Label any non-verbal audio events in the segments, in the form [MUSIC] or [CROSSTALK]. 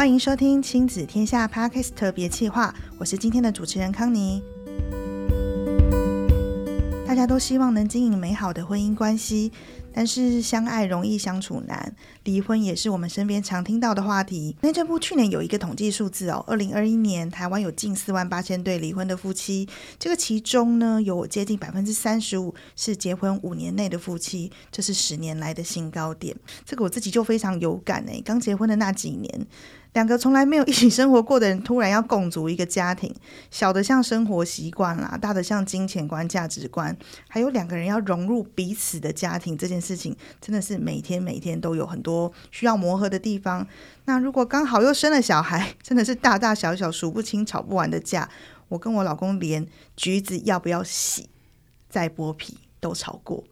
欢迎收听亲子天下 Podcast 特别企划，我是今天的主持人康妮。大家都希望能经营美好的婚姻关系。但是相爱容易相处难，离婚也是我们身边常听到的话题。内政部去年有一个统计数字哦，二零二一年台湾有近四万八千对离婚的夫妻，这个其中呢有接近百分之三十五是结婚五年内的夫妻，这是十年来的新高点。这个我自己就非常有感诶，刚结婚的那几年。两个从来没有一起生活过的人，突然要共组一个家庭，[LAUGHS] 小的像生活习惯啦，大的像金钱观、价值观，还有两个人要融入彼此的家庭，这件事情真的是每天每天都有很多需要磨合的地方。那如果刚好又生了小孩，[LAUGHS] 真的是大大小小数不清、吵不完的架。我跟我老公连橘子要不要洗再剥皮都吵过。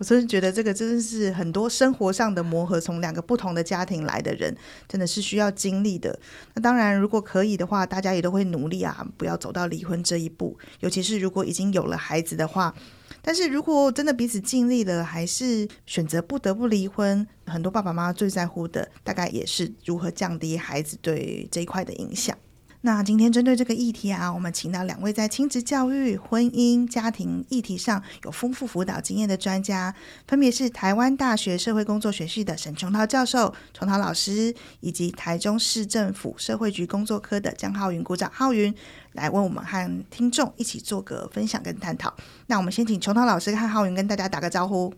我真的觉得这个真的是很多生活上的磨合，从两个不同的家庭来的人，真的是需要经历的。那当然，如果可以的话，大家也都会努力啊，不要走到离婚这一步。尤其是如果已经有了孩子的话，但是如果真的彼此尽力了，还是选择不得不离婚，很多爸爸妈妈最在乎的，大概也是如何降低孩子对这一块的影响。那今天针对这个议题啊，我们请到两位在亲子教育、婚姻家庭议题上有丰富辅导经验的专家，分别是台湾大学社会工作学系的沈琼涛教授、琼涛老师，以及台中市政府社会局工作科的江浩云股长浩云，来为我们和听众一起做个分享跟探讨。那我们先请琼涛老师和浩云跟大家打个招呼。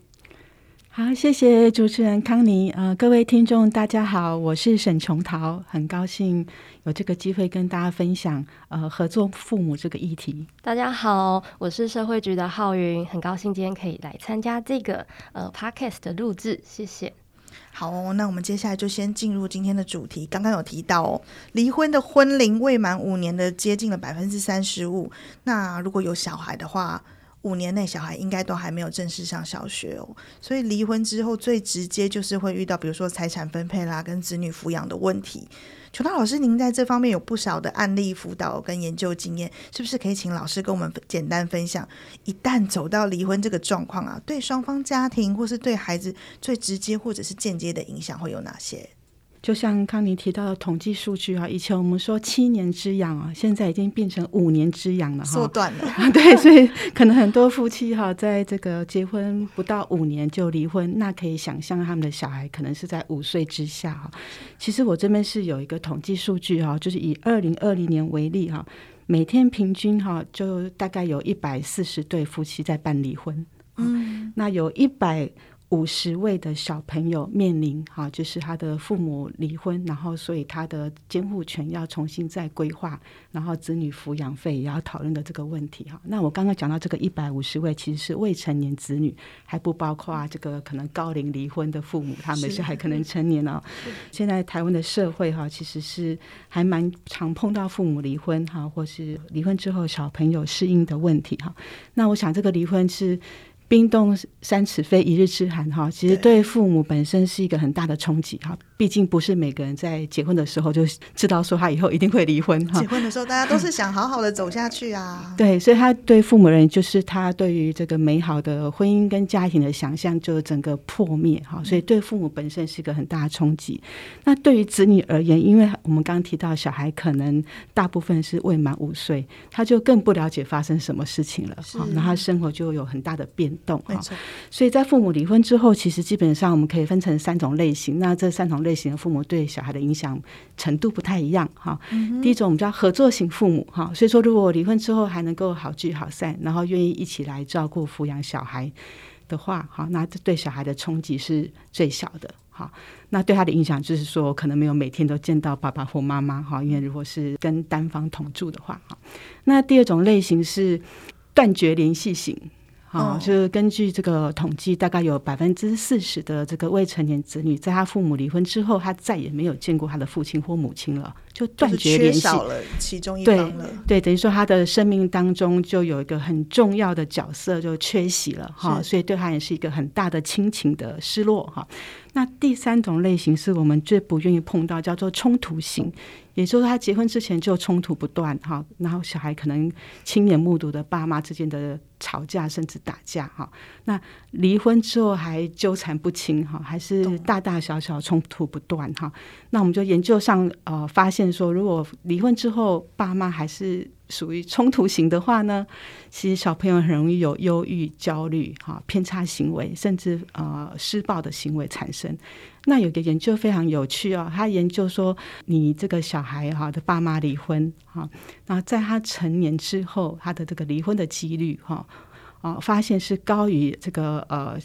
好，谢谢主持人康妮。呃，各位听众，大家好，我是沈琼桃，很高兴有这个机会跟大家分享呃合作父母这个议题。大家好，我是社会局的浩云，很高兴今天可以来参加这个呃 Podcast 的录制，谢谢。好哦，那我们接下来就先进入今天的主题。刚刚有提到哦，离婚的婚龄未满五年的接近了百分之三十五。那如果有小孩的话，五年内小孩应该都还没有正式上小学哦，所以离婚之后最直接就是会遇到，比如说财产分配啦，跟子女抚养的问题。琼涛老师，您在这方面有不少的案例辅导跟研究经验，是不是可以请老师跟我们简单分享？一旦走到离婚这个状况啊，对双方家庭或是对孩子最直接或者是间接的影响会有哪些？就像康妮提到的统计数据啊，以前我们说七年之痒啊，现在已经变成五年之痒了哈，缩短了。[LAUGHS] 对，所以可能很多夫妻哈，在这个结婚不到五年就离婚，那可以想象他们的小孩可能是在五岁之下哈。其实我这边是有一个统计数据哈，就是以二零二零年为例哈，每天平均哈就大概有一百四十对夫妻在办离婚，嗯，那有一百。五十位的小朋友面临哈，就是他的父母离婚，然后所以他的监护权要重新再规划，然后子女抚养费也要讨论的这个问题哈。那我刚刚讲到这个一百五十位其实是未成年子女，还不包括这个可能高龄离婚的父母，他们是还可能成年哦。现在台湾的社会哈，其实是还蛮常碰到父母离婚哈，或是离婚之后小朋友适应的问题哈。那我想这个离婚是。冰冻三尺非一日之寒哈，其实对父母本身是一个很大的冲击哈。毕竟不是每个人在结婚的时候就知道说他以后一定会离婚哈。结婚的时候大家都是想好好的走下去啊。对，所以他对父母人就是他对于这个美好的婚姻跟家庭的想象就整个破灭哈。所以对父母本身是一个很大的冲击。那对于子女而言，因为我们刚刚提到小孩可能大部分是未满五岁，他就更不了解发生什么事情了。好，那他生活就有很大的变动哈。所以在父母离婚之后，其实基本上我们可以分成三种类型。那这三种类型。类型的父母对小孩的影响程度不太一样哈。第一种我们叫合作型父母哈，所以说如果离婚之后还能够好聚好散，然后愿意一起来照顾抚养小孩的话，哈，那这对小孩的冲击是最小的哈。那对他的影响就是说，可能没有每天都见到爸爸或妈妈哈，因为如果是跟单方同住的话哈。那第二种类型是断绝联系型。啊、哦，就是根据这个统计，大概有百分之四十的这个未成年子女，在他父母离婚之后，他再也没有见过他的父亲或母亲了。就断绝联系了其中一方了。对，对，等于说他的生命当中就有一个很重要的角色就缺席了哈，所以对他也是一个很大的亲情的失落哈。那第三种类型是我们最不愿意碰到，叫做冲突型，也就是他结婚之前就冲突不断哈，然后小孩可能亲眼目睹的爸妈之间的吵架甚至打架哈，那离婚之后还纠缠不清哈，还是大大小小冲突不断哈，那我们就研究上呃发现说，如果离婚之后爸妈还是属于冲突型的话呢，其实小朋友很容易有忧郁、焦虑、哈偏差行为，甚至呃施暴的行为产生。那有个研究非常有趣哦，他研究说，你这个小孩哈的爸妈离婚哈，那在他成年之后，他的这个离婚的几率哈啊，发现是高于这个呃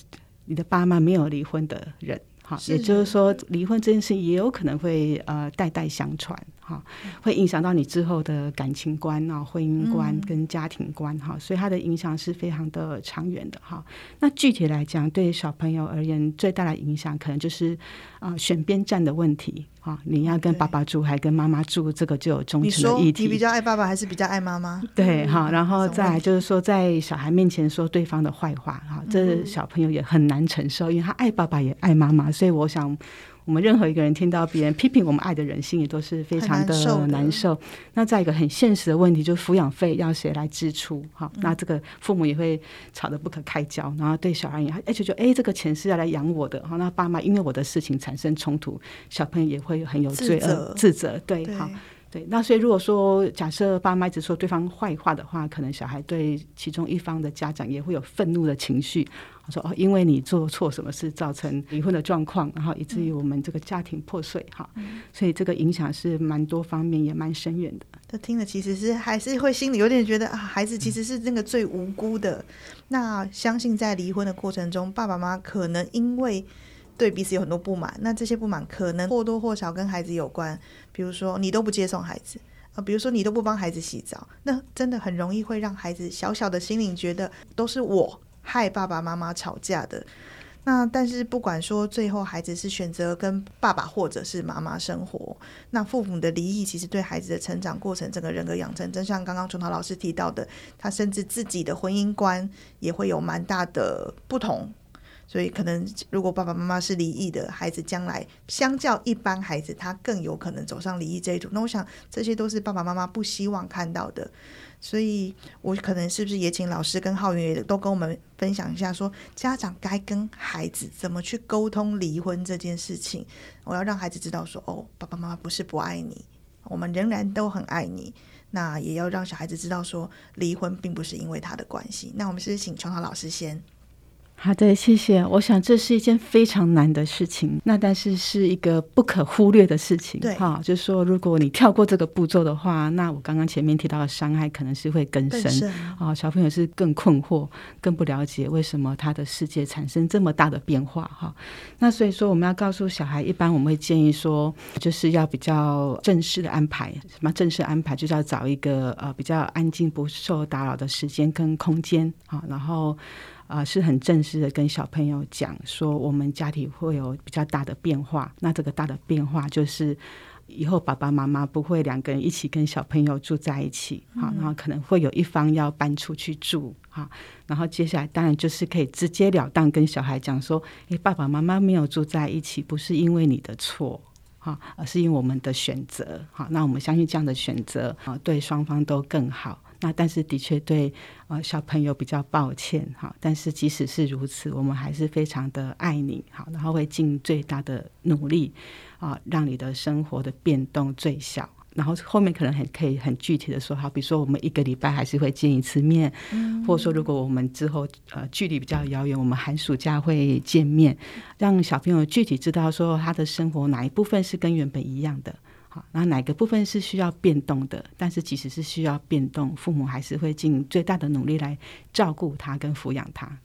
你的爸妈没有离婚的人。哈，也就是说，离婚这件事也有可能会呃代代相传，哈，会影响到你之后的感情观啊、婚姻观跟家庭观，哈，所以它的影响是非常的长远的，哈。那具体来讲，对小朋友而言，最大的影响可能就是啊选边站的问题。啊，你要跟爸爸住还跟妈妈住，这个就有忠诚的议题。你比较爱爸爸还是比较爱妈妈？对，哈，然后再来就是说，在小孩面前说对方的坏话，哈，这小朋友也很难承受，因为他爱爸爸也爱妈妈，所以我想。我们任何一个人听到别人批评我们爱的人，心里都是非常的难受。那再一个很现实的问题，就是抚养费要谁来支出？哈，那这个父母也会吵得不可开交，然后对小孩也哎就觉得哎这个钱是要来养我的，哈，那爸妈因为我的事情产生冲突，小朋友也会很有罪恶自责，对，哈。对，那所以如果说假设爸妈一直说对方坏话的话，可能小孩对其中一方的家长也会有愤怒的情绪，说哦，因为你做错什么事造成离婚的状况，然后以至于我们这个家庭破碎哈，嗯、所以这个影响是蛮多方面也蛮深远的。他听了其实是还是会心里有点觉得啊，孩子其实是那个最无辜的。嗯、那相信在离婚的过程中，爸爸妈妈可能因为。对彼此有很多不满，那这些不满可能或多或少跟孩子有关。比如说，你都不接送孩子啊，比如说你都不帮孩子洗澡，那真的很容易会让孩子小小的心灵觉得都是我害爸爸妈妈吵架的。那但是不管说最后孩子是选择跟爸爸或者是妈妈生活，那父母的离异其实对孩子的成长过程、整个人格养成，正像刚刚崇桃老师提到的，他甚至自己的婚姻观也会有蛮大的不同。所以，可能如果爸爸妈妈是离异的孩子，将来相较一般孩子，他更有可能走上离异这一途。那我想，这些都是爸爸妈妈不希望看到的。所以，我可能是不是也请老师跟浩云也都跟我们分享一下说，家长该跟孩子怎么去沟通离婚这件事情。我要让孩子知道说，哦，爸爸妈妈不是不爱你，我们仍然都很爱你。那也要让小孩子知道说，离婚并不是因为他的关系。那我们是不是请琼桃老师先。好的，谢谢。我想这是一件非常难的事情，那但是是一个不可忽略的事情。对，哈，就是说，如果你跳过这个步骤的话，那我刚刚前面提到的伤害可能是会更深。啊深，小朋友是更困惑，更不了解为什么他的世界产生这么大的变化。哈，那所以说，我们要告诉小孩，一般我们会建议说，就是要比较正式的安排。什么正式安排？就是要找一个呃比较安静、不受打扰的时间跟空间。啊，然后。啊、呃，是很正式的跟小朋友讲说，我们家庭会有比较大的变化。那这个大的变化就是，以后爸爸妈妈不会两个人一起跟小朋友住在一起，好、嗯，然后可能会有一方要搬出去住，哈，然后接下来当然就是可以直截了当跟小孩讲说，诶，爸爸妈妈没有住在一起，不是因为你的错，哈，而是因为我们的选择，好，那我们相信这样的选择啊，对双方都更好。那但是的确对呃小朋友比较抱歉哈，但是即使是如此，我们还是非常的爱你好，然后会尽最大的努力啊，让你的生活的变动最小。然后后面可能很可以很具体的说，好，比如说我们一个礼拜还是会见一次面，嗯、或者说如果我们之后呃距离比较遥远，我们寒暑假会见面，让小朋友具体知道说他的生活哪一部分是跟原本一样的。那哪个部分是需要变动的？但是即使是需要变动，父母还是会尽最大的努力来照顾他跟抚养他。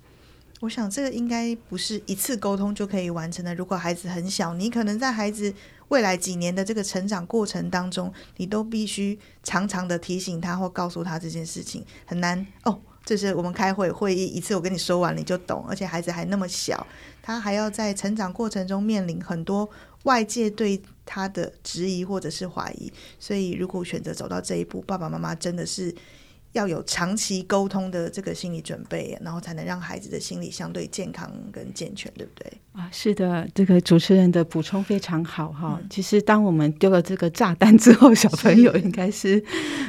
我想这个应该不是一次沟通就可以完成的。如果孩子很小，你可能在孩子未来几年的这个成长过程当中，你都必须常常的提醒他或告诉他这件事情很难哦。这是我们开会会议一次，我跟你说完你就懂，而且孩子还那么小，他还要在成长过程中面临很多外界对他的质疑或者是怀疑，所以如果选择走到这一步，爸爸妈妈真的是。要有长期沟通的这个心理准备，然后才能让孩子的心理相对健康跟健全，对不对？啊，是的，这个主持人的补充非常好哈。嗯、其实当我们丢了这个炸弹之后，小朋友应该是，是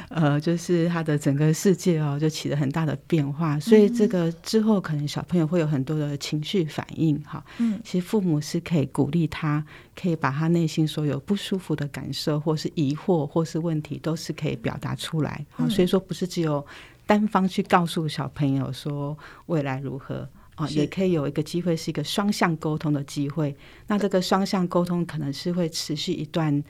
呃，就是他的整个世界哦，就起了很大的变化。所以这个之后，可能小朋友会有很多的情绪反应哈。嗯，其实父母是可以鼓励他，可以把他内心所有不舒服的感受，或是疑惑，或是问题，都是可以表达出来。嗯、所以说不是只有。单方去告诉小朋友说未来如何啊，也可以有一个机会是一个双向沟通的机会。那这个双向沟通可能是会持续一段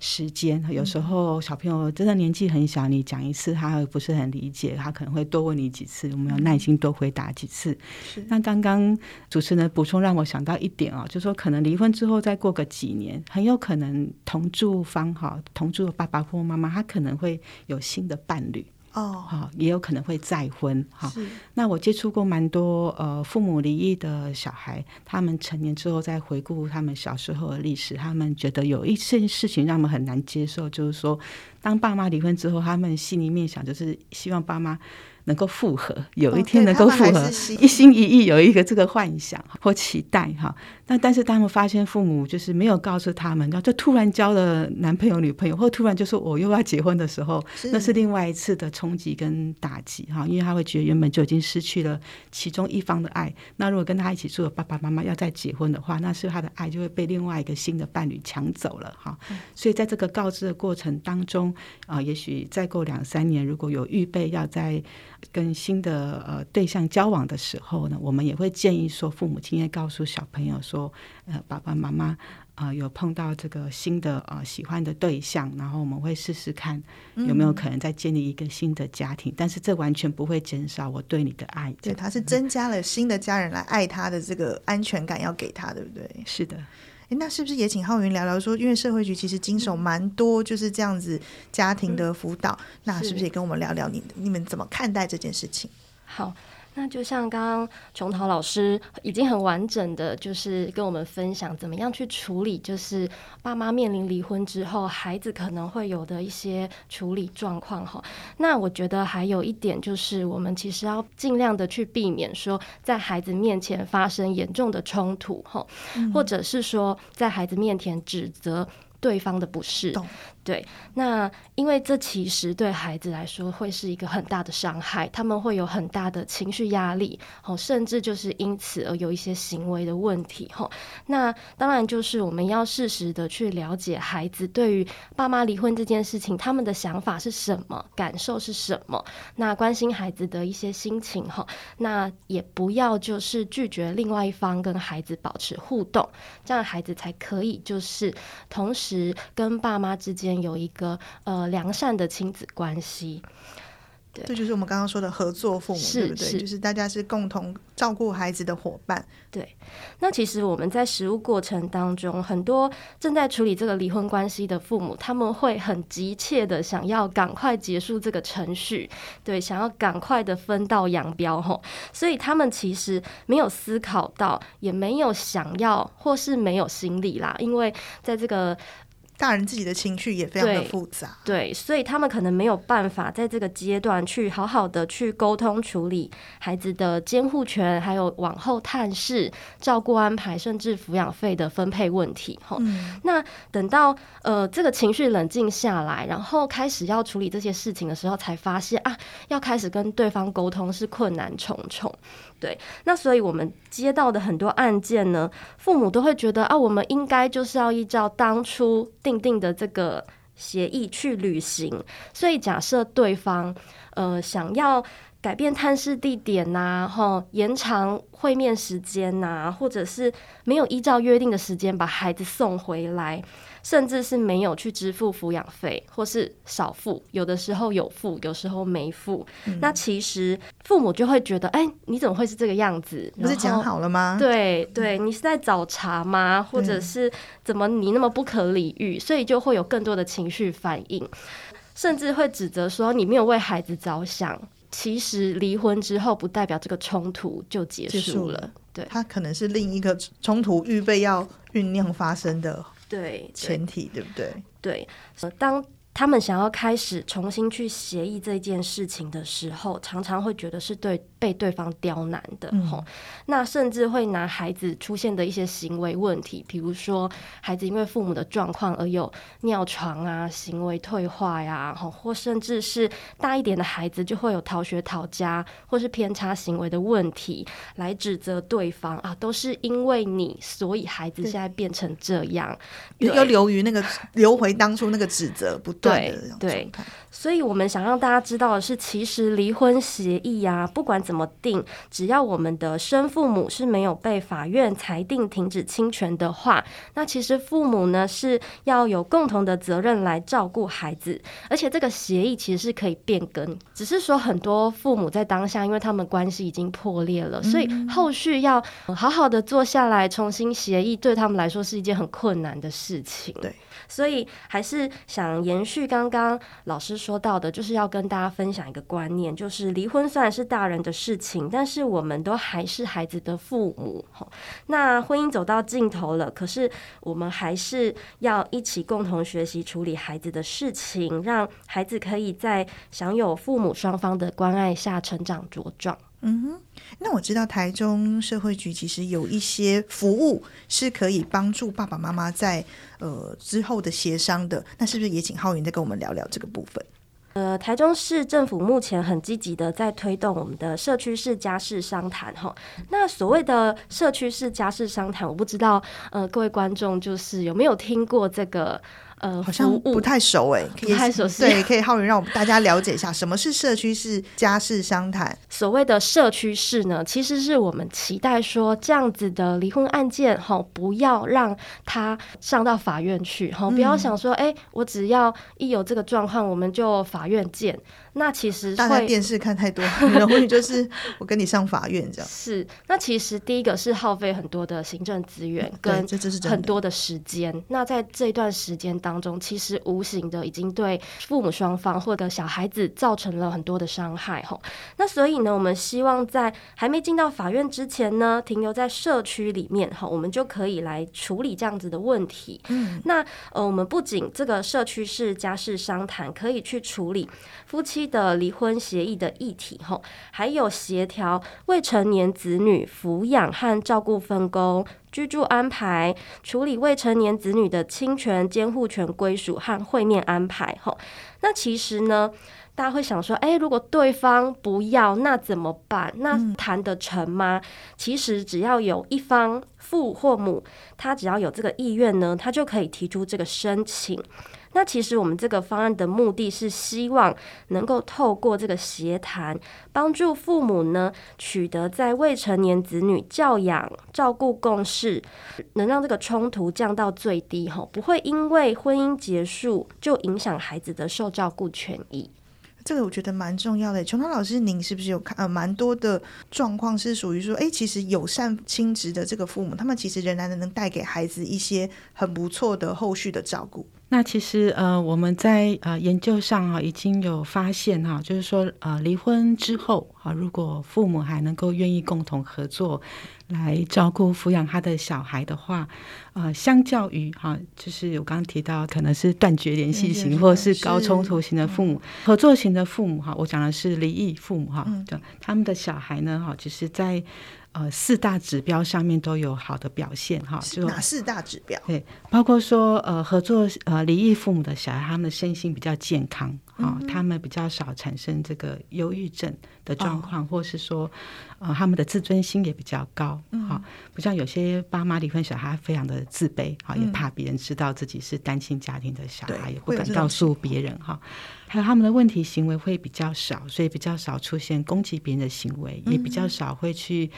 时间。有时候小朋友真的年纪很小，你讲一次他不是很理解，他可能会多问你几次，我们有耐心多回答几次。是。那刚刚主持人的补充让我想到一点啊，就是说可能离婚之后再过个几年，很有可能同住方哈，同住的爸爸或妈妈，他可能会有新的伴侣。哦，好，也有可能会再婚哈。那我接触过蛮多呃父母离异的小孩，他们成年之后再回顾他们小时候的历史，他们觉得有一件事情让他们很难接受，就是说，当爸妈离婚之后，他们心里面想就是希望爸妈。能够复合，有一天能够复合，一心一意有一个这个幻想或期待哈。那但是他们发现父母就是没有告诉他们，然后就突然交了男朋友女朋友，或突然就说我又要结婚的时候，是那是另外一次的冲击跟打击哈。因为他会觉得原本就已经失去了其中一方的爱，那如果跟他一起住的爸爸妈妈要再结婚的话，那是他的爱就会被另外一个新的伴侣抢走了哈。所以在这个告知的过程当中啊，也许再过两三年，如果有预备要在跟新的呃对象交往的时候呢，我们也会建议说，父母亲应该告诉小朋友说，呃，爸爸妈妈啊、呃、有碰到这个新的呃喜欢的对象，然后我们会试试看有没有可能再建立一个新的家庭，嗯、但是这完全不会减少我对你的爱。对，他是增加了新的家人来爱他的这个安全感，要给他，对不对？是的。那是不是也请浩云聊聊说，因为社会局其实经手蛮多就是这样子家庭的辅导，嗯、那是不是也跟我们聊聊你你们怎么看待这件事情？好。那就像刚刚琼桃老师已经很完整的，就是跟我们分享怎么样去处理，就是爸妈面临离婚之后，孩子可能会有的一些处理状况哈。那我觉得还有一点就是，我们其实要尽量的去避免说，在孩子面前发生严重的冲突哈，或者是说在孩子面前指责对方的不是。对，那因为这其实对孩子来说会是一个很大的伤害，他们会有很大的情绪压力，哦，甚至就是因此而有一些行为的问题，哈。那当然就是我们要适时的去了解孩子对于爸妈离婚这件事情，他们的想法是什么，感受是什么，那关心孩子的一些心情，哈。那也不要就是拒绝另外一方跟孩子保持互动，这样孩子才可以就是同时跟爸妈之间。有一个呃良善的亲子关系，对，这就是我们刚刚说的合作父母，是对不对？是就是大家是共同照顾孩子的伙伴。对，那其实我们在实务过程当中，很多正在处理这个离婚关系的父母，他们会很急切的想要赶快结束这个程序，对，想要赶快的分道扬镳吼，所以他们其实没有思考到，也没有想要，或是没有心理啦，因为在这个。大人自己的情绪也非常的复杂，对，对，所以他们可能没有办法在这个阶段去好好的去沟通处理孩子的监护权，还有往后探视、照顾安排，甚至抚养费的分配问题。哈、嗯，那等到呃这个情绪冷静下来，然后开始要处理这些事情的时候，才发现啊，要开始跟对方沟通是困难重重。对，那所以我们接到的很多案件呢，父母都会觉得啊，我们应该就是要依照当初订定的这个协议去履行。所以假设对方呃想要改变探视地点呐、啊，哈，延长会面时间呐、啊，或者是没有依照约定的时间把孩子送回来。甚至是没有去支付抚养费，或是少付，有的时候有付，有时候没付。嗯、那其实父母就会觉得，哎、欸，你怎么会是这个样子？不是讲好了吗？对对，你是在找茬吗？或者是怎么你那么不可理喻？所以就会有更多的情绪反应，甚至会指责说你没有为孩子着想。其实离婚之后不代表这个冲突就结束了，了对，它可能是另一个冲突预备要酝酿发生的对前提，对，对，对不对？对，呃，当。他们想要开始重新去协议这件事情的时候，常常会觉得是对被对方刁难的，吼、嗯，那甚至会拿孩子出现的一些行为问题，比如说孩子因为父母的状况而有尿床啊、行为退化呀，吼，或甚至是大一点的孩子就会有逃学、逃家或是偏差行为的问题，来指责对方啊，都是因为你，所以孩子现在变成这样，又流于那个流回当初那个指责不。对对，所以我们想让大家知道的是，其实离婚协议啊，不管怎么定，只要我们的生父母是没有被法院裁定停止侵权的话，那其实父母呢是要有共同的责任来照顾孩子，而且这个协议其实是可以变更，只是说很多父母在当下，因为他们关系已经破裂了，所以后续要好好的坐下来重新协议，对他们来说是一件很困难的事情。对。所以还是想延续刚刚老师说到的，就是要跟大家分享一个观念，就是离婚虽然是大人的事情，但是我们都还是孩子的父母。那婚姻走到尽头了，可是我们还是要一起共同学习处理孩子的事情，让孩子可以在享有父母双方的关爱下成长茁壮。嗯哼，那我知道台中社会局其实有一些服务是可以帮助爸爸妈妈在呃之后的协商的，那是不是也请浩云再跟我们聊聊这个部分？呃，台中市政府目前很积极的在推动我们的社区式家事商谈哈。那所谓的社区式家事商谈，我不知道呃各位观众就是有没有听过这个？呃，好像不太熟哎，不太熟悉。对，可以浩宇让我们大家了解一下什么是社区式家事商谈。所谓的社区式呢，其实是我们期待说这样子的离婚案件哈，不要让他上到法院去哈，不要想说哎、欸，我只要一有这个状况，我们就法院见。那其实大家电视看太多，很容易就是我跟你上法院这样。[LAUGHS] 是，那其实第一个是耗费很多的行政资源跟很多的时间。那在这一段时间当中，其实无形的已经对父母双方或者小孩子造成了很多的伤害吼。那所以呢，我们希望在还没进到法院之前呢，停留在社区里面哈，我们就可以来处理这样子的问题。嗯，那呃，我们不仅这个社区是家事商谈可以去处理夫妻的离婚协议的议题，吼，还有协调未成年子女抚养和照顾分工、居住安排、处理未成年子女的侵权、监护权归属和会面安排，吼。那其实呢，大家会想说，诶，如果对方不要，那怎么办？那谈得成吗？其实只要有一方父或母，他只要有这个意愿呢，他就可以提出这个申请。那其实我们这个方案的目的是希望能够透过这个协谈，帮助父母呢取得在未成年子女教养、照顾共识，能让这个冲突降到最低，哈，不会因为婚姻结束就影响孩子的受照顾权益。这个我觉得蛮重要的。琼涛老师，您是不是有看呃蛮多的状况是属于说，哎，其实友善亲职的这个父母，他们其实仍然能带给孩子一些很不错的后续的照顾。那其实呃，我们在呃研究上啊，已经有发现哈，就是说呃，离婚之后啊，如果父母还能够愿意共同合作来照顾抚养他的小孩的话，呃，相较于哈，就是我刚刚提到可能是断绝联系型或者是高冲突型的父母，合作型的父母哈，我讲的是离异父母哈，对，他们的小孩呢哈，就是在。呃，四大指标上面都有好的表现哈，就哪四大指标？对，包括说呃，合作呃离异父母的小孩，他们的身心比较健康啊、嗯，他们比较少产生这个忧郁症的状况，哦、或是说呃，他们的自尊心也比较高，嗯，不像有些爸妈离婚小孩非常的自卑哈、嗯，也怕别人知道自己是单亲家庭的小孩，也不敢告诉别人哈，还有他们的问题行为会比较少，所以比较少出现攻击别人的行为，嗯、也比较少会去。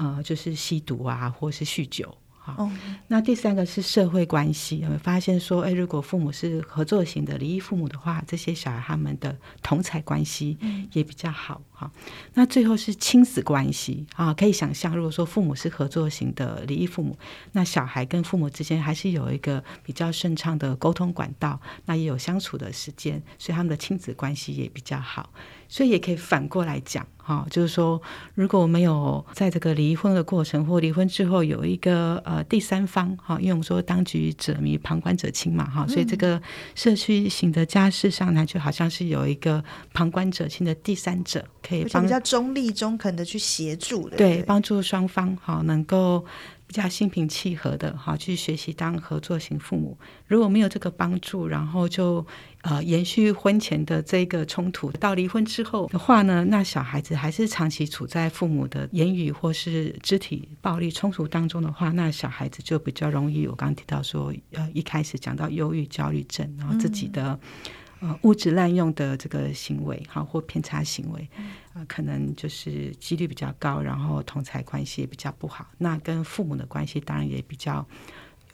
呃，就是吸毒啊，或是酗酒，哈。哦，那第三个是社会关系，有没有发现说，哎，如果父母是合作型的离异父母的话，这些小孩他们的同侪关系也比较好哈。那最后是亲子关系啊，可以想象，如果说父母是合作型的离异父母，那小孩跟父母之间还是有一个比较顺畅的沟通管道，那也有相处的时间，所以他们的亲子关系也比较好。所以也可以反过来讲，哈，就是说，如果我们有在这个离婚的过程或离婚之后有一个呃第三方，哈，因为我们说当局者迷，旁观者清嘛，哈，所以这个社区型的家事上呢就好像是有一个旁观者清的第三者，可以帮比较中立中肯的去协助的，对，帮助双方哈能够。比较心平气和的哈，去学习当合作型父母。如果没有这个帮助，然后就呃延续婚前的这个冲突，到离婚之后的话呢，那小孩子还是长期处在父母的言语或是肢体暴力冲突当中的话，那小孩子就比较容易。我刚刚提到说，呃，一开始讲到忧郁、焦虑症，然后自己的。呃，物质滥用的这个行为，哈，或偏差行为，呃，可能就是几率比较高，然后同侪关系也比较不好。那跟父母的关系当然也比较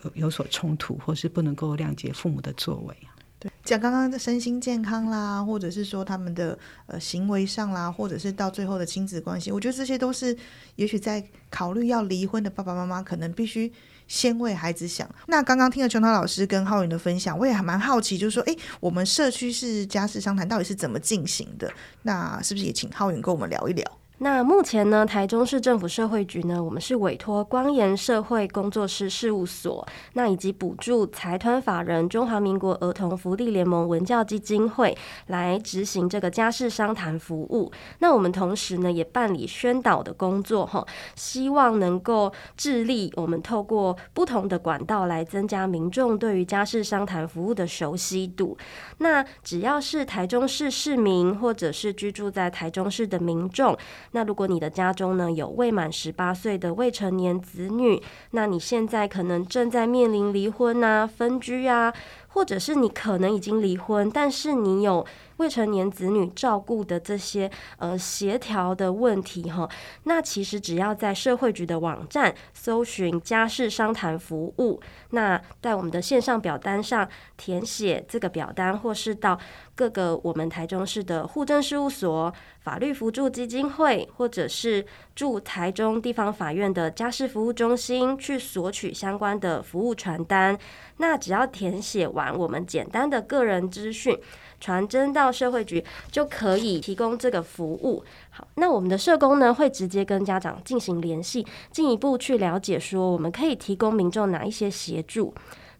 有有所冲突，或是不能够谅解父母的作为。对，讲刚刚的身心健康啦，或者是说他们的呃行为上啦，或者是到最后的亲子关系，我觉得这些都是也许在考虑要离婚的爸爸妈妈可能必须。先为孩子想。那刚刚听了琼涛老师跟浩云的分享，我也还蛮好奇，就是说，哎，我们社区是家事商谈到底是怎么进行的？那是不是也请浩云跟我们聊一聊？那目前呢，台中市政府社会局呢，我们是委托光研社会工作室事务所，那以及补助财团法人中华民国儿童福利联盟文教基金会来执行这个家事商谈服务。那我们同时呢，也办理宣导的工作，哈，希望能够致力我们透过不同的管道来增加民众对于家事商谈服务的熟悉度。那只要是台中市市民或者是居住在台中市的民众。那如果你的家中呢，有未满十八岁的未成年子女，那你现在可能正在面临离婚啊、分居啊，或者是你可能已经离婚，但是你有未成年子女照顾的这些呃协调的问题哈，那其实只要在社会局的网站搜寻家事商谈服务，那在我们的线上表单上填写这个表单，或是到各个我们台中市的户政事务所、法律扶助基金会，或者是驻台中地方法院的家事服务中心去索取相关的服务传单，那只要填写完我们简单的个人资讯。传真到社会局就可以提供这个服务。好，那我们的社工呢，会直接跟家长进行联系，进一步去了解说我们可以提供民众哪一些协助。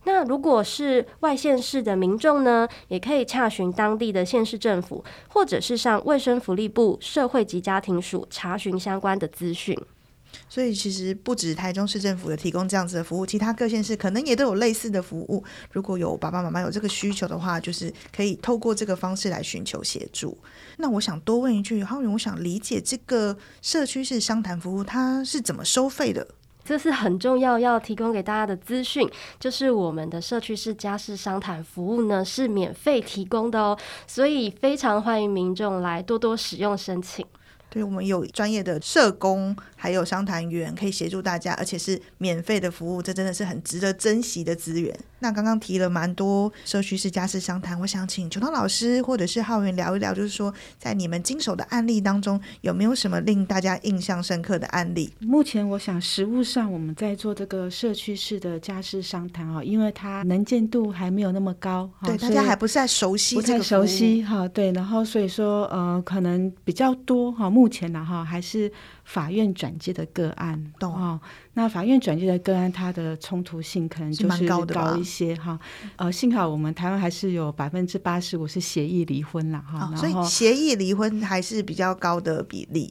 那如果是外县市的民众呢，也可以洽询当地的县市政府，或者是上卫生福利部社会及家庭署查询相关的资讯。所以其实不止台中市政府有提供这样子的服务，其他各县市可能也都有类似的服务。如果有爸爸妈妈有这个需求的话，就是可以透过这个方式来寻求协助。那我想多问一句，浩云，我想理解这个社区式商谈服务它是怎么收费的？这是很重要要提供给大家的资讯，就是我们的社区式家事商谈服务呢是免费提供的哦，所以非常欢迎民众来多多使用申请。对，我们有专业的社工，还有商谈员可以协助大家，而且是免费的服务，这真的是很值得珍惜的资源。那刚刚提了蛮多社区式家事商谈，我想请琼涛老师或者是浩云聊一聊，就是说在你们经手的案例当中，有没有什么令大家印象深刻的案例？目前我想实务上我们在做这个社区式的家事商谈啊，因为它能见度还没有那么高，对，大家还不是太熟悉，不太熟悉哈，对，然后所以说呃，可能比较多哈。目前呢，哈，还是法院转介的个案，懂哦？那法院转介的个案，它的冲突性可能就是高一些哈。呃，幸好我们台湾还是有百分之八十五是协议离婚了哈，所以协议离婚还是比较高的比例。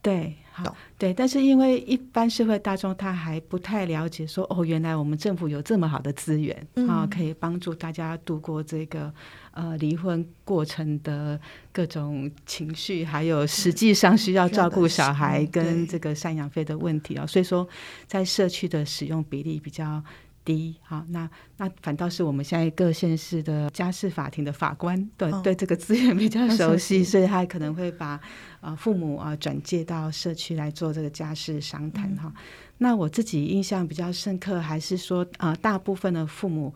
对，好，对，但是因为一般社会大众他还不太了解说，说哦，原来我们政府有这么好的资源啊，嗯、可以帮助大家度过这个。呃，离婚过程的各种情绪，还有实际上需要照顾小孩跟这个赡养费的问题啊，所以说在社区的使用比例比较低。好，那那反倒是我们现在各县市的家事法庭的法官，对、哦、对这个资源比较 [LAUGHS] 熟悉，所以他可能会把呃父母啊转介到社区来做这个家事商谈哈。那我自己印象比较深刻，还是说呃大部分的父母。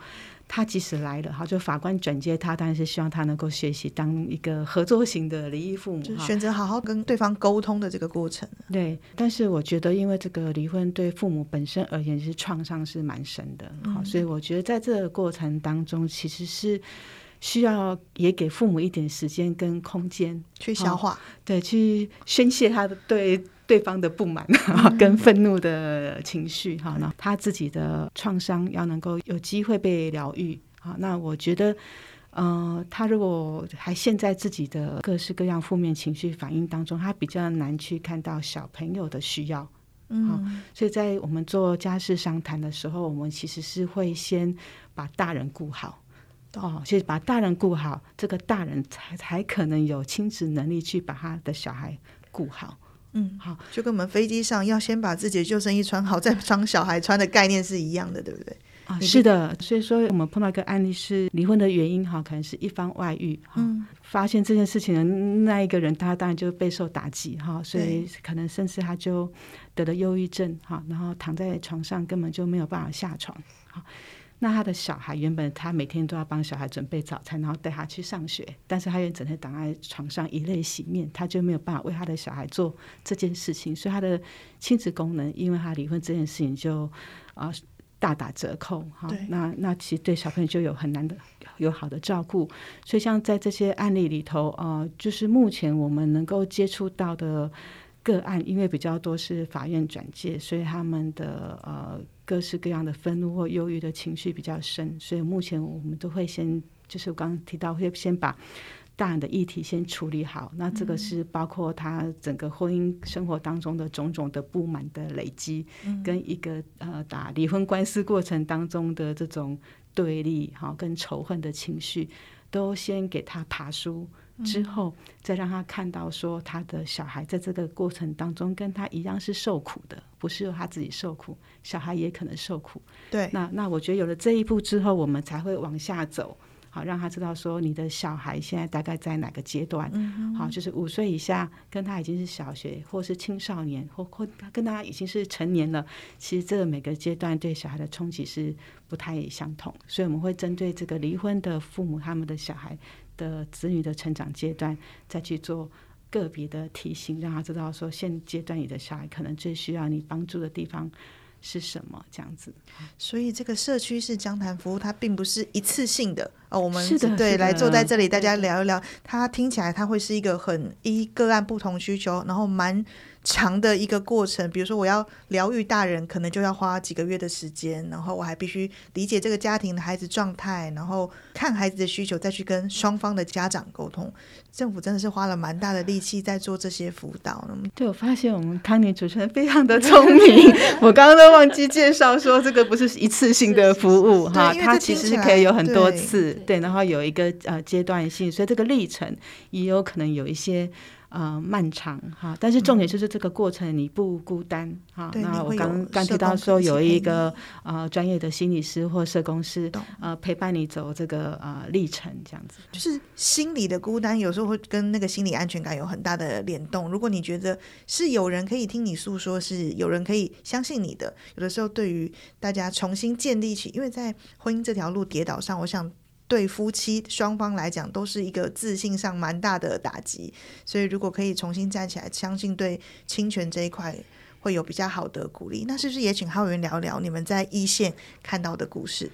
他即使来了，哈，就法官转接他，当然是希望他能够学习当一个合作型的离异父母，就选择好好跟对方沟通的这个过程。对，但是我觉得，因为这个离婚对父母本身而言是创伤是蛮深的，好、嗯，所以我觉得在这个过程当中，其实是需要也给父母一点时间跟空间去消化，对，去宣泄他的对。对方的不满跟愤怒的情绪，哈，那他自己的创伤要能够有机会被疗愈，好，那我觉得，呃，他如果还陷在自己的各式各样负面情绪反应当中，他比较难去看到小朋友的需要，嗯，所以在我们做家事商谈的时候，我们其实是会先把大人顾好，哦，所以把大人顾好，这个大人才才可能有亲子能力去把他的小孩顾好。嗯，好，就跟我们飞机上要先把自己的救生衣穿好，再装小孩穿的概念是一样的，对不对？啊，是的。所以说，我们碰到一个案例是离婚的原因，哈，可能是一方外遇，哈、嗯，发现这件事情的那一个人，他当然就备受打击，哈，所以可能甚至他就得了忧郁症，哈，然后躺在床上根本就没有办法下床，哈。那他的小孩原本他每天都要帮小孩准备早餐，然后带他去上学，但是他又整天躺在床上以泪洗面，他就没有办法为他的小孩做这件事情，所以他的亲子功能，因为他离婚这件事情就啊、呃、大打折扣哈。那那其实对小朋友就有很难的有好的照顾，所以像在这些案例里头啊、呃，就是目前我们能够接触到的个案，因为比较多是法院转介，所以他们的呃。各式各样的愤怒或忧郁的情绪比较深，所以目前我们都会先，就是我刚刚提到，会先把大人的议题先处理好。那这个是包括他整个婚姻生活当中的种种的不满的累积，跟一个呃打离婚官司过程当中的这种对立哈跟仇恨的情绪，都先给他爬梳。之后，再让他看到说，他的小孩在这个过程当中跟他一样是受苦的，不是他自己受苦，小孩也可能受苦。对，那那我觉得有了这一步之后，我们才会往下走。好，让他知道说，你的小孩现在大概在哪个阶段？嗯，好，就是五岁以下，跟他已经是小学或是青少年，或或跟他已经是成年了。其实这个每个阶段对小孩的冲击是不太相同，所以我们会针对这个离婚的父母，他们的小孩的子女的成长阶段，再去做个别的提醒，让他知道说，现阶段你的小孩可能最需要你帮助的地方是什么，这样子。所以这个社区式江谈服务，它并不是一次性的。哦，我们是的对来坐在这里，大家聊一聊。它听起来它会是一个很一个案不同需求，然后蛮长的一个过程。比如说，我要疗愈大人，可能就要花几个月的时间，然后我还必须理解这个家庭的孩子状态，然后看孩子的需求，再去跟双方的家长沟通。政府真的是花了蛮大的力气在做这些辅导。对，我发现我们康妮主持人非常的聪明，我刚刚都忘记介绍说，这个不是一次性的服务哈，它其实是可以有很多次。对，然后有一个呃阶段性，所以这个历程也有可能有一些呃漫长哈。但是重点就是这个过程你不孤单哈。那我刚刚提到说有一个呃专业的心理师或社工师呃陪伴你走这个呃历程，这样子。就是心理的孤单有时候会跟那个心理安全感有很大的联动。如果你觉得是有人可以听你诉说，是有人可以相信你的，有的时候对于大家重新建立起，因为在婚姻这条路跌倒上，我想。对夫妻双方来讲，都是一个自信上蛮大的打击。所以，如果可以重新站起来，相信对侵权这一块会有比较好的鼓励。那是不是也请浩源聊聊你们在一线看到的故事？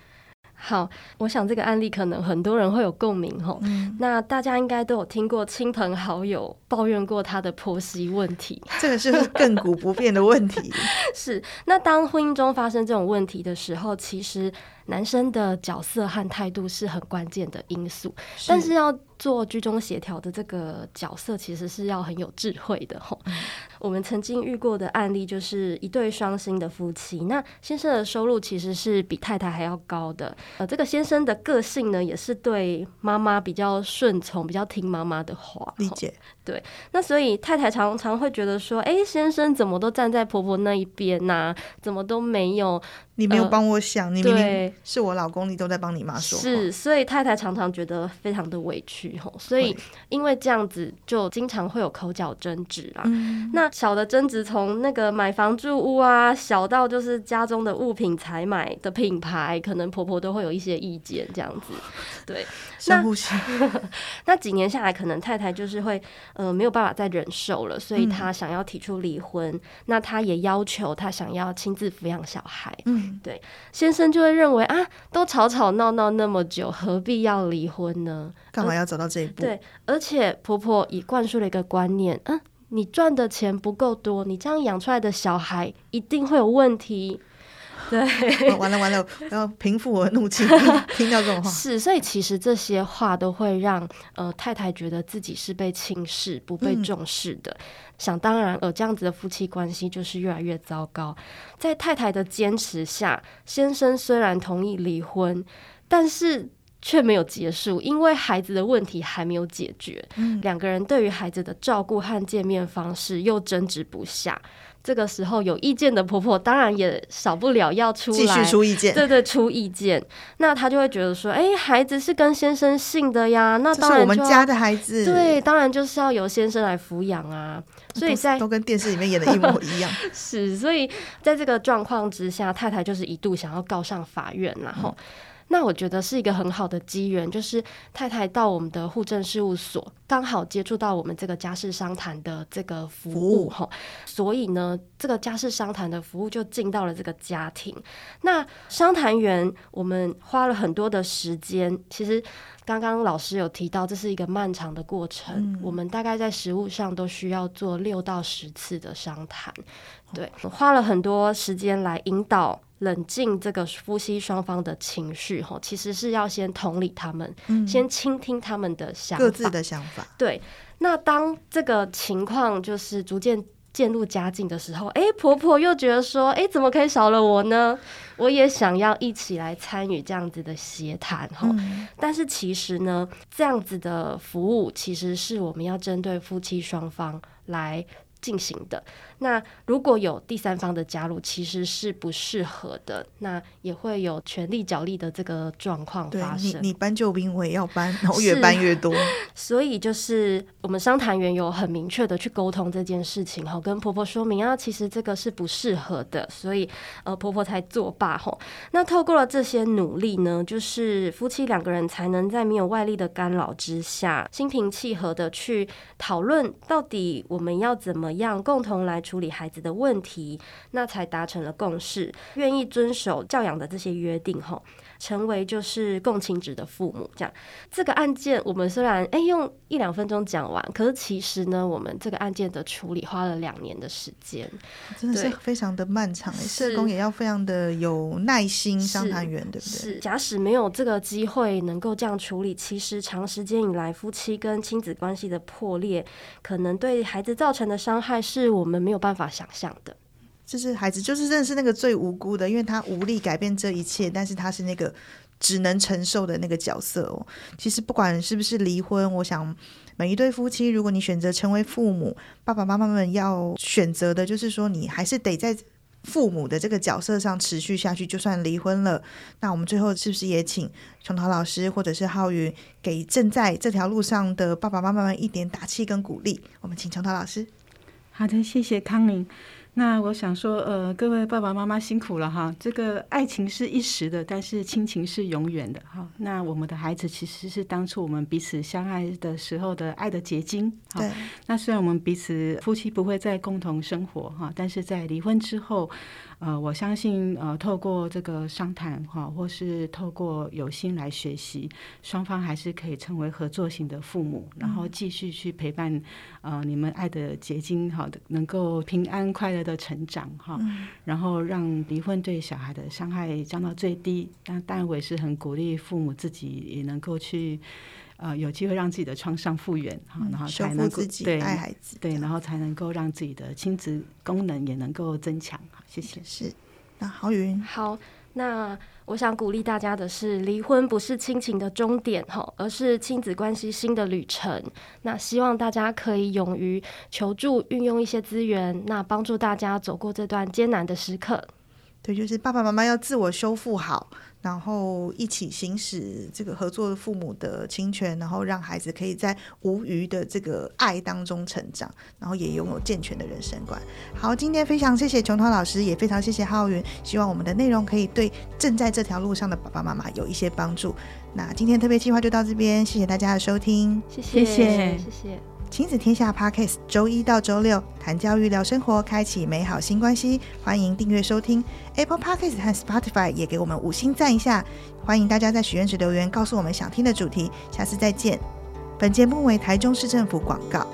好，我想这个案例可能很多人会有共鸣吼。嗯，那大家应该都有听过亲朋好友抱怨过他的婆媳问题，这个是亘古不变的问题。[LAUGHS] 是，那当婚姻中发生这种问题的时候，其实男生的角色和态度是很关键的因素，但是要。做居中协调的这个角色，其实是要很有智慧的吼。嗯、我们曾经遇过的案例，就是一对双薪的夫妻，那先生的收入其实是比太太还要高的。呃，这个先生的个性呢，也是对妈妈比较顺从，比较听妈妈的话。理解。对。那所以太太常常会觉得说，哎，先生怎么都站在婆婆那一边呐、啊？怎么都没有你没有帮我想，呃、你明明是我老公，你都在帮你妈说话。是，所以太太常常觉得非常的委屈吼，所以因为这样子，就经常会有口角争执啦。嗯、那小的争执从那个买房住屋啊，小到就是家中的物品采买的品牌，可能婆婆都会有一些意见这样子。对，深呼吸。[LAUGHS] 那几年下来，可能太太就是会呃没有办法再忍受了，所以她想要提出离婚。嗯、那她也要求她想要亲自抚养小孩。嗯。对，先生就会认为啊，都吵吵闹闹那么久，何必要离婚呢？干嘛要走到这一步？对，而且婆婆已灌输了一个观念，嗯，你赚的钱不够多，你这样养出来的小孩一定会有问题。[LAUGHS] 对，完了完了，我要平复我的怒气，[LAUGHS] [LAUGHS] 听到这种话是，所以其实这些话都会让呃太太觉得自己是被轻视、不被重视的。嗯、想当然，呃，这样子的夫妻关系就是越来越糟糕。在太太的坚持下，先生虽然同意离婚，但是却没有结束，因为孩子的问题还没有解决。嗯、两个人对于孩子的照顾和见面方式又争执不下。这个时候有意见的婆婆当然也少不了要出来继续出意见，对对，出意见。那她就会觉得说，哎，孩子是跟先生姓的呀，那当然我们家的孩子，对，当然就是要由先生来抚养啊。所以在都，都跟电视里面演的一模一样。[LAUGHS] 是，所以在这个状况之下，太太就是一度想要告上法院，然后。嗯那我觉得是一个很好的机缘，就是太太到我们的户政事务所，刚好接触到我们这个家事商谈的这个服务哈，所以呢，这个家事商谈的服务就进到了这个家庭。那商谈员我们花了很多的时间，其实刚刚老师有提到，这是一个漫长的过程，嗯、我们大概在实物上都需要做六到十次的商谈，对，花了很多时间来引导。冷静这个夫妻双方的情绪，哈，其实是要先同理他们，嗯、先倾听他们的想法，各自的想法。对，那当这个情况就是逐渐渐入佳境的时候，哎，婆婆又觉得说，哎，怎么可以少了我呢？我也想要一起来参与这样子的协谈，哈、嗯。但是其实呢，这样子的服务其实是我们要针对夫妻双方来进行的。那如果有第三方的加入，其实是不适合的。那也会有权力角力的这个状况发生。你你搬救兵，我也要搬，[LAUGHS] 然后越搬越多。所以就是我们商谈员有很明确的去沟通这件事情，哈，跟婆婆说明啊，其实这个是不适合的，所以呃婆婆才作罢，吼。那透过了这些努力呢，就是夫妻两个人才能在没有外力的干扰之下，心平气和的去讨论到底我们要怎么样共同来。处理孩子的问题，那才达成了共识，愿意遵守教养的这些约定，吼，成为就是共情值的父母。这样，这个案件我们虽然哎用一两分钟讲完，可是其实呢，我们这个案件的处理花了两年的时间，真的是非常的漫长。社工也要非常的有耐心，商谈员对不对？是，假使没有这个机会能够这样处理，其实长时间以来夫妻跟亲子关系的破裂，可能对孩子造成的伤害，是我们没有。办法想象的，就是孩子，就是认识那个最无辜的，因为他无力改变这一切，但是他是那个只能承受的那个角色哦。其实不管是不是离婚，我想每一对夫妻，如果你选择成为父母，爸爸妈妈们要选择的就是说，你还是得在父母的这个角色上持续下去，就算离婚了。那我们最后是不是也请琼涛老师或者是浩云，给正在这条路上的爸爸妈妈们一点打气跟鼓励？我们请琼涛老师。好的，谢谢康宁。那我想说，呃，各位爸爸妈妈辛苦了哈。这个爱情是一时的，但是亲情是永远的哈。那我们的孩子其实是当初我们彼此相爱的时候的爱的结晶。对。那虽然我们彼此夫妻不会再共同生活哈，但是在离婚之后。呃，我相信呃，透过这个商谈哈，或是透过有心来学习，双方还是可以成为合作型的父母，然后继续去陪伴呃你们爱的结晶哈的，能够平安快乐的成长哈，然后让离婚对小孩的伤害降到最低。但当然我也是很鼓励父母自己也能够去。呃，有机会让自己的创伤复原，哈、嗯，然后才能够对爱孩子，对，然后才能够让自己的亲子功能也能够增强。好，谢谢。是，那郝云，好，那我想鼓励大家的是，离婚不是亲情的终点，哈，而是亲子关系新的旅程。那希望大家可以勇于求助，运用一些资源，那帮助大家走过这段艰难的时刻。对，就是爸爸妈妈要自我修复好，然后一起行使这个合作父母的侵权，然后让孩子可以在无余的这个爱当中成长，然后也拥有健全的人生观。好，今天非常谢谢琼涛老师，也非常谢谢浩云，希望我们的内容可以对正在这条路上的爸爸妈妈有一些帮助。那今天特别计划就到这边，谢谢大家的收听，谢谢，谢谢。谢谢亲子天下 Podcast，周一到周六谈教育、聊生活，开启美好新关系。欢迎订阅收听 Apple Podcast 和 Spotify，也给我们五星赞一下。欢迎大家在许愿池留言，告诉我们想听的主题。下次再见。本节目为台中市政府广告。